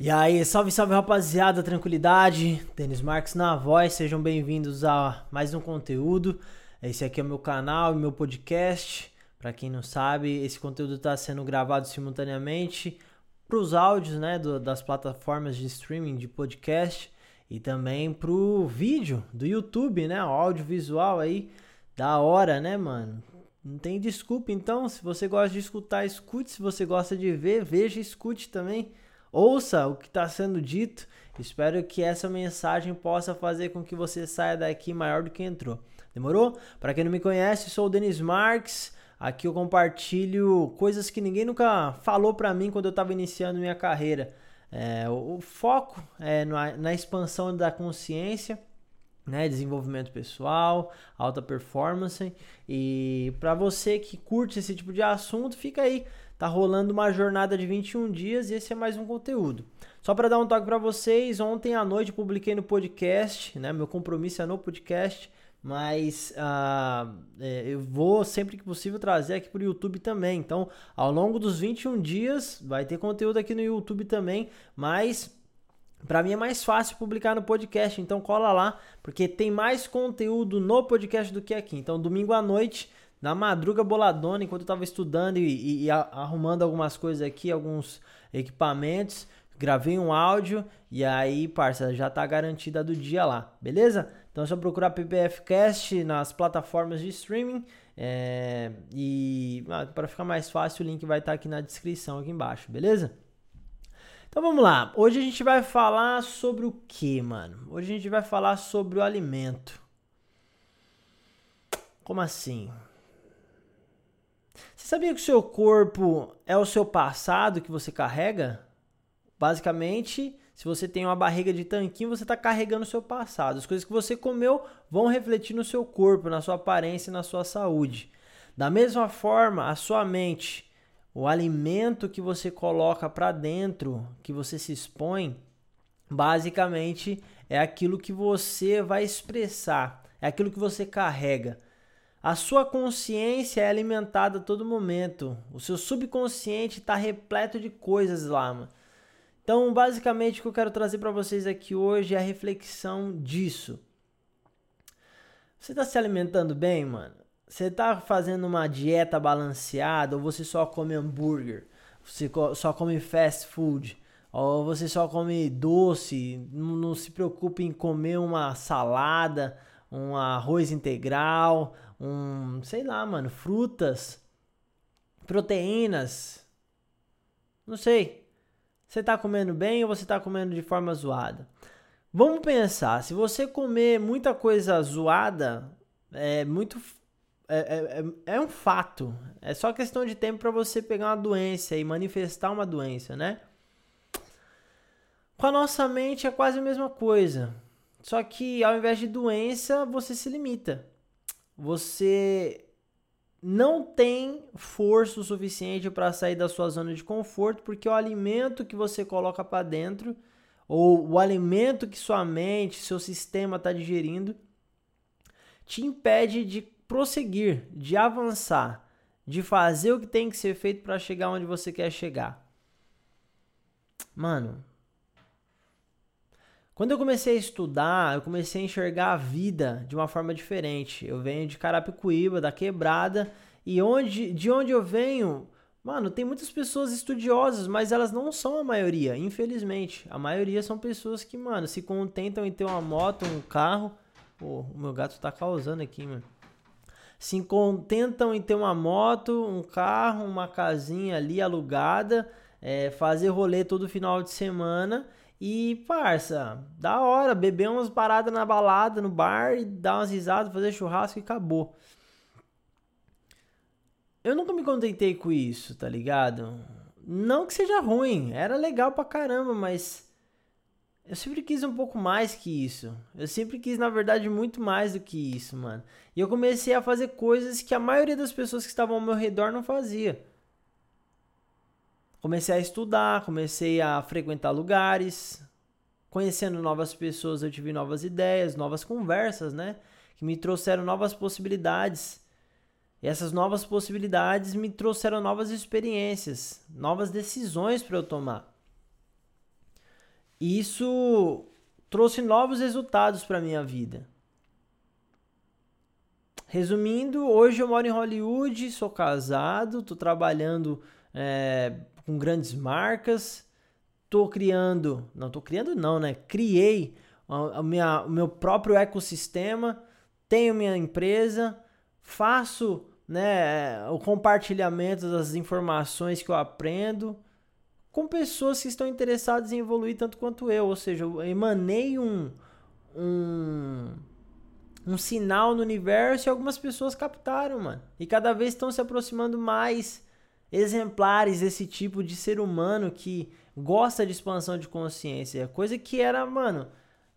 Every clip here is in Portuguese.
E aí, salve, salve rapaziada, tranquilidade, Denis Marques na voz, sejam bem-vindos a mais um conteúdo. Esse aqui é o meu canal e meu podcast. Para quem não sabe, esse conteúdo está sendo gravado simultaneamente para os áudios né, do, das plataformas de streaming de podcast e também para o vídeo do YouTube, né? Audiovisual aí, da hora, né, mano? Não tem desculpa, então, se você gosta de escutar, escute. Se você gosta de ver, veja e escute também. Ouça o que está sendo dito. Espero que essa mensagem possa fazer com que você saia daqui maior do que entrou. Demorou? Para quem não me conhece, sou o Denis Marques. Aqui eu compartilho coisas que ninguém nunca falou para mim quando eu estava iniciando minha carreira. É, o, foco é na, na expansão da consciência né, desenvolvimento pessoal, alta performance. E para você que curte esse tipo de assunto, fica aí. Tá rolando uma jornada de 21 dias e esse é mais um conteúdo. Só para dar um toque para vocês, ontem à noite publiquei no podcast, né? Meu compromisso é no podcast, mas uh, eu vou sempre que possível trazer aqui para o YouTube também. Então, ao longo dos 21 dias, vai ter conteúdo aqui no YouTube também, mas para mim é mais fácil publicar no podcast, então cola lá, porque tem mais conteúdo no podcast do que aqui. Então, domingo à noite, na madruga boladona, enquanto eu estava estudando e, e, e, arrumando algumas coisas aqui, alguns equipamentos, gravei um áudio e aí, parça, já tá garantida do dia lá, beleza? Então é só procurar PPFcast nas plataformas de streaming é, e ah, para ficar mais fácil, o link vai estar tá aqui na descrição aqui embaixo, beleza? Então vamos lá. Hoje a gente vai falar sobre o que, mano? Hoje a gente vai falar sobre o alimento. Como assim? Sabia que o seu corpo é o seu passado que você carrega? Basicamente, se você tem uma barriga de tanquinho, você está carregando o seu passado. As coisas que você comeu vão refletir no seu corpo, na sua aparência e na sua saúde. Da mesma forma, a sua mente o alimento que você coloca para dentro, que você se expõe, basicamente é aquilo que você vai expressar, é aquilo que você carrega. A sua consciência é alimentada a todo momento. O seu subconsciente está repleto de coisas lá, mano. Então, basicamente, o que eu quero trazer para vocês aqui hoje é a reflexão disso. Você está se alimentando bem, mano? Você tá fazendo uma dieta balanceada ou você só come hambúrguer? Você só come fast food? Ou você só come doce? Não se preocupe em comer uma salada, um arroz integral, um, sei lá, mano, frutas, proteínas. Não sei. Você tá comendo bem ou você tá comendo de forma zoada? Vamos pensar, se você comer muita coisa zoada, é muito é, é, é, é um fato. É só questão de tempo para você pegar uma doença e manifestar uma doença, né? Com a nossa mente é quase a mesma coisa. Só que ao invés de doença, você se limita. Você não tem força o suficiente para sair da sua zona de conforto, porque o alimento que você coloca para dentro, ou o alimento que sua mente, seu sistema está digerindo, te impede de prosseguir, de avançar, de fazer o que tem que ser feito para chegar onde você quer chegar. Mano, quando eu comecei a estudar, eu comecei a enxergar a vida de uma forma diferente. Eu venho de Carapicuíba, da quebrada, e onde, de onde eu venho, mano, tem muitas pessoas estudiosas, mas elas não são a maioria, infelizmente. A maioria são pessoas que, mano, se contentam em ter uma moto, um carro. Pô, o meu gato tá causando aqui, mano se contentam em ter uma moto, um carro, uma casinha ali alugada, é, fazer rolê todo final de semana e, parça, da hora, beber umas paradas na balada, no bar, e dar umas risadas, fazer churrasco e acabou. Eu nunca me contentei com isso, tá ligado? Não que seja ruim, era legal pra caramba, mas eu sempre quis um pouco mais que isso. Eu sempre quis, na verdade, muito mais do que isso, mano. E eu comecei a fazer coisas que a maioria das pessoas que estavam ao meu redor não fazia. Comecei a estudar, comecei a frequentar lugares, conhecendo novas pessoas, eu tive novas ideias, novas conversas, né? Que me trouxeram novas possibilidades. E essas novas possibilidades me trouxeram novas experiências, novas decisões para eu tomar. E isso trouxe novos resultados para minha vida. Resumindo, hoje eu moro em Hollywood, sou casado, tô trabalhando é, com grandes marcas, tô criando, não tô criando não, né? Criei a, minha, o meu próprio ecossistema, tenho minha empresa, faço né, o compartilhamento das informações que eu aprendo com pessoas que estão interessadas em evoluir tanto quanto eu. Ou seja, eu emanei um, um, um sinal no universo e algumas pessoas captaram, mano. E cada vez estão se aproximando mais exemplares desse tipo de ser humano que gosta de expansão de consciência. Coisa que era, mano,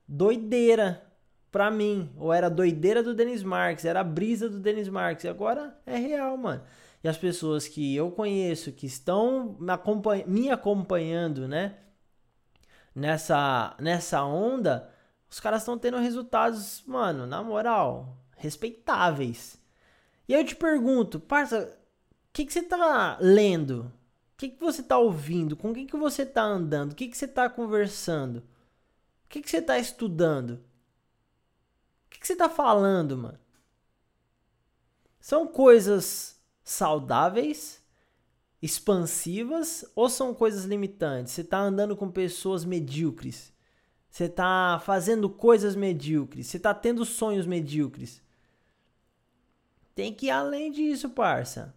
doideira pra mim. Ou era doideira do Denis Marques, era a brisa do Denis. E agora é real, mano. E as pessoas que eu conheço, que estão me, acompanha me acompanhando, né? Nessa, nessa onda, os caras estão tendo resultados, mano, na moral, respeitáveis. E eu te pergunto, parça, que, que você tá lendo? O que, que você tá ouvindo? Com quem que você tá andando? O que, que você tá conversando? O que, que você tá estudando? que, que você tá falando, mano? São coisas saudáveis, expansivas ou são coisas limitantes? Você tá andando com pessoas medíocres? Você tá fazendo coisas medíocres? Você tá tendo sonhos medíocres? Tem que ir além disso, parça.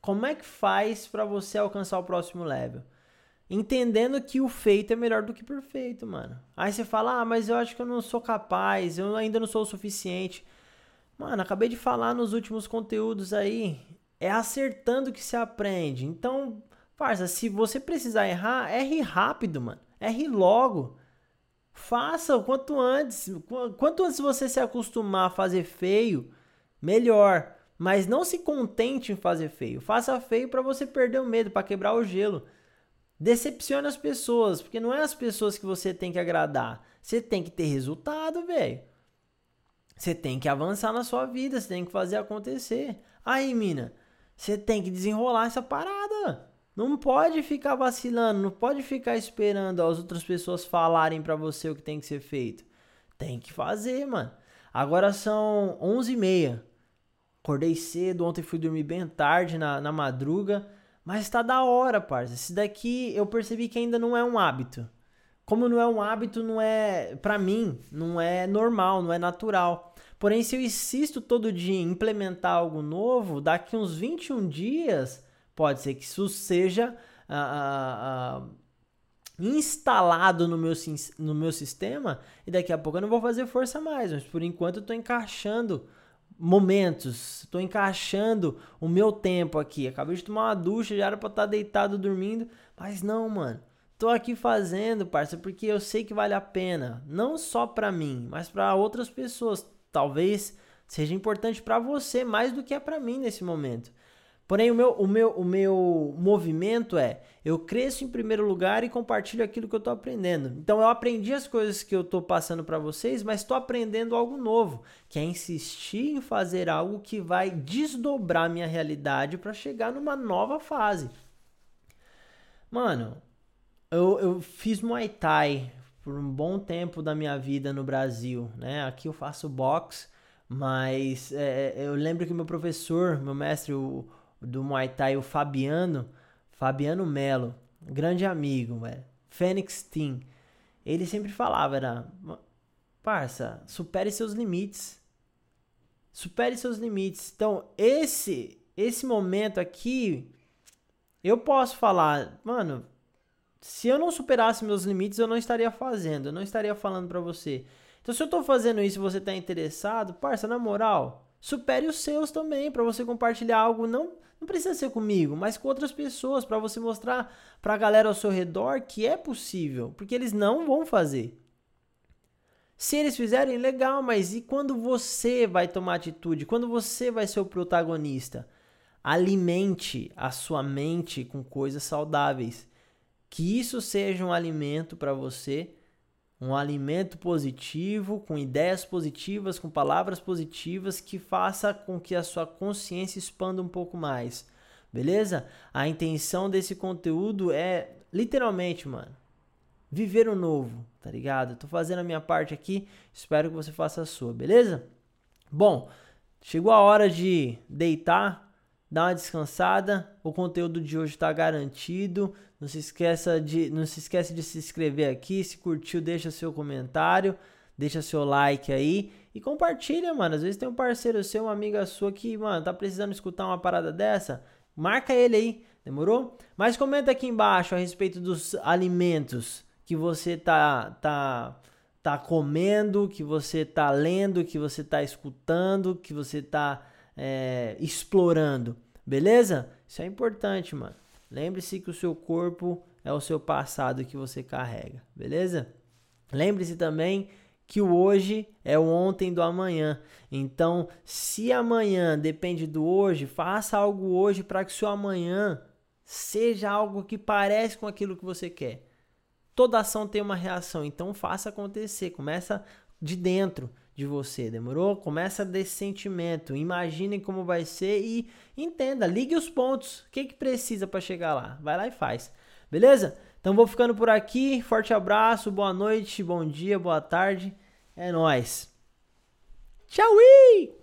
Como é que faz para você alcançar o próximo level? entendendo que o feito é melhor do que perfeito, mano. Aí você fala, ah, mas eu acho que eu não sou capaz, eu ainda não sou o suficiente. Mano, acabei de falar nos últimos conteúdos aí, é acertando que se aprende. Então, parça, se você precisar errar, erre rápido, mano. Erre logo. Faça o quanto antes. Quanto antes você se acostumar a fazer feio, melhor. Mas não se contente em fazer feio. Faça feio para você perder o medo, para quebrar o gelo. Decepciona as pessoas, porque não é as pessoas que você tem que agradar. Você tem que ter resultado, velho. Você tem que avançar na sua vida, você tem que fazer acontecer. Aí, mina, você tem que desenrolar essa parada. Não pode ficar vacilando, não pode ficar esperando as outras pessoas falarem para você o que tem que ser feito. Tem que fazer, mano. Agora são 11h30. Acordei cedo, ontem fui dormir bem tarde na, na madruga. Mas tá da hora, parça. Esse daqui eu percebi que ainda não é um hábito. Como não é um hábito, não é, para mim, não é normal, não é natural. Porém, se eu insisto todo dia em implementar algo novo, daqui uns 21 dias, pode ser que isso seja ah, ah, ah, instalado no meu, no meu sistema e daqui a pouco eu não vou fazer força mais. Mas por enquanto eu estou encaixando momentos. Estou encaixando o meu tempo aqui. Acabei de tomar uma ducha, já era para estar tá deitado dormindo, mas não, mano. Tô aqui fazendo, parça, porque eu sei que vale a pena, não só para mim, mas para outras pessoas. Talvez seja importante para você mais do que é para mim nesse momento. Porém, o meu, o, meu, o meu movimento é: eu cresço em primeiro lugar e compartilho aquilo que eu estou aprendendo. Então, eu aprendi as coisas que eu estou passando para vocês, mas estou aprendendo algo novo, que é insistir em fazer algo que vai desdobrar minha realidade para chegar numa nova fase. Mano, eu, eu fiz Muay Thai por um bom tempo da minha vida no Brasil, né? Aqui eu faço boxe, mas é, eu lembro que meu professor, meu mestre, o do Muay Thai, o Fabiano, Fabiano Melo, grande amigo, velho. Fênix Team. Ele sempre falava, era, parça, supere seus limites. Supere seus limites. Então, esse esse momento aqui eu posso falar, mano, se eu não superasse meus limites, eu não estaria fazendo, eu não estaria falando para você. Então, se eu tô fazendo isso e você tá interessado, parça, na moral, supere os seus também, para você compartilhar algo não não precisa ser comigo, mas com outras pessoas para você mostrar para a galera ao seu redor que é possível, porque eles não vão fazer. Se eles fizerem, legal, mas e quando você vai tomar atitude? Quando você vai ser o protagonista? Alimente a sua mente com coisas saudáveis. Que isso seja um alimento para você um alimento positivo, com ideias positivas, com palavras positivas que faça com que a sua consciência expanda um pouco mais. Beleza? A intenção desse conteúdo é literalmente, mano, viver o novo, tá ligado? Tô fazendo a minha parte aqui, espero que você faça a sua, beleza? Bom, chegou a hora de deitar, dar uma descansada. O conteúdo de hoje está garantido. Não se esqueça de não se esquece de se inscrever aqui, se curtiu, deixa seu comentário, deixa seu like aí e compartilha, mano. Às vezes tem um parceiro seu, uma amiga sua que, mano, tá precisando escutar uma parada dessa, marca ele aí, demorou? Mas comenta aqui embaixo a respeito dos alimentos que você tá tá tá comendo, que você tá lendo, que você tá escutando, que você tá é, explorando, beleza? Isso é importante, mano. Lembre-se que o seu corpo é o seu passado que você carrega, beleza? Lembre-se também que o hoje é o ontem do amanhã. Então, se amanhã depende do hoje, faça algo hoje para que seu amanhã seja algo que parece com aquilo que você quer toda ação tem uma reação, então faça acontecer, começa de dentro de você, demorou? Começa desse sentimento, imagine como vai ser e entenda, ligue os pontos, o que, que precisa para chegar lá, vai lá e faz, beleza? Então vou ficando por aqui, forte abraço, boa noite, bom dia, boa tarde, é nós. Tchau!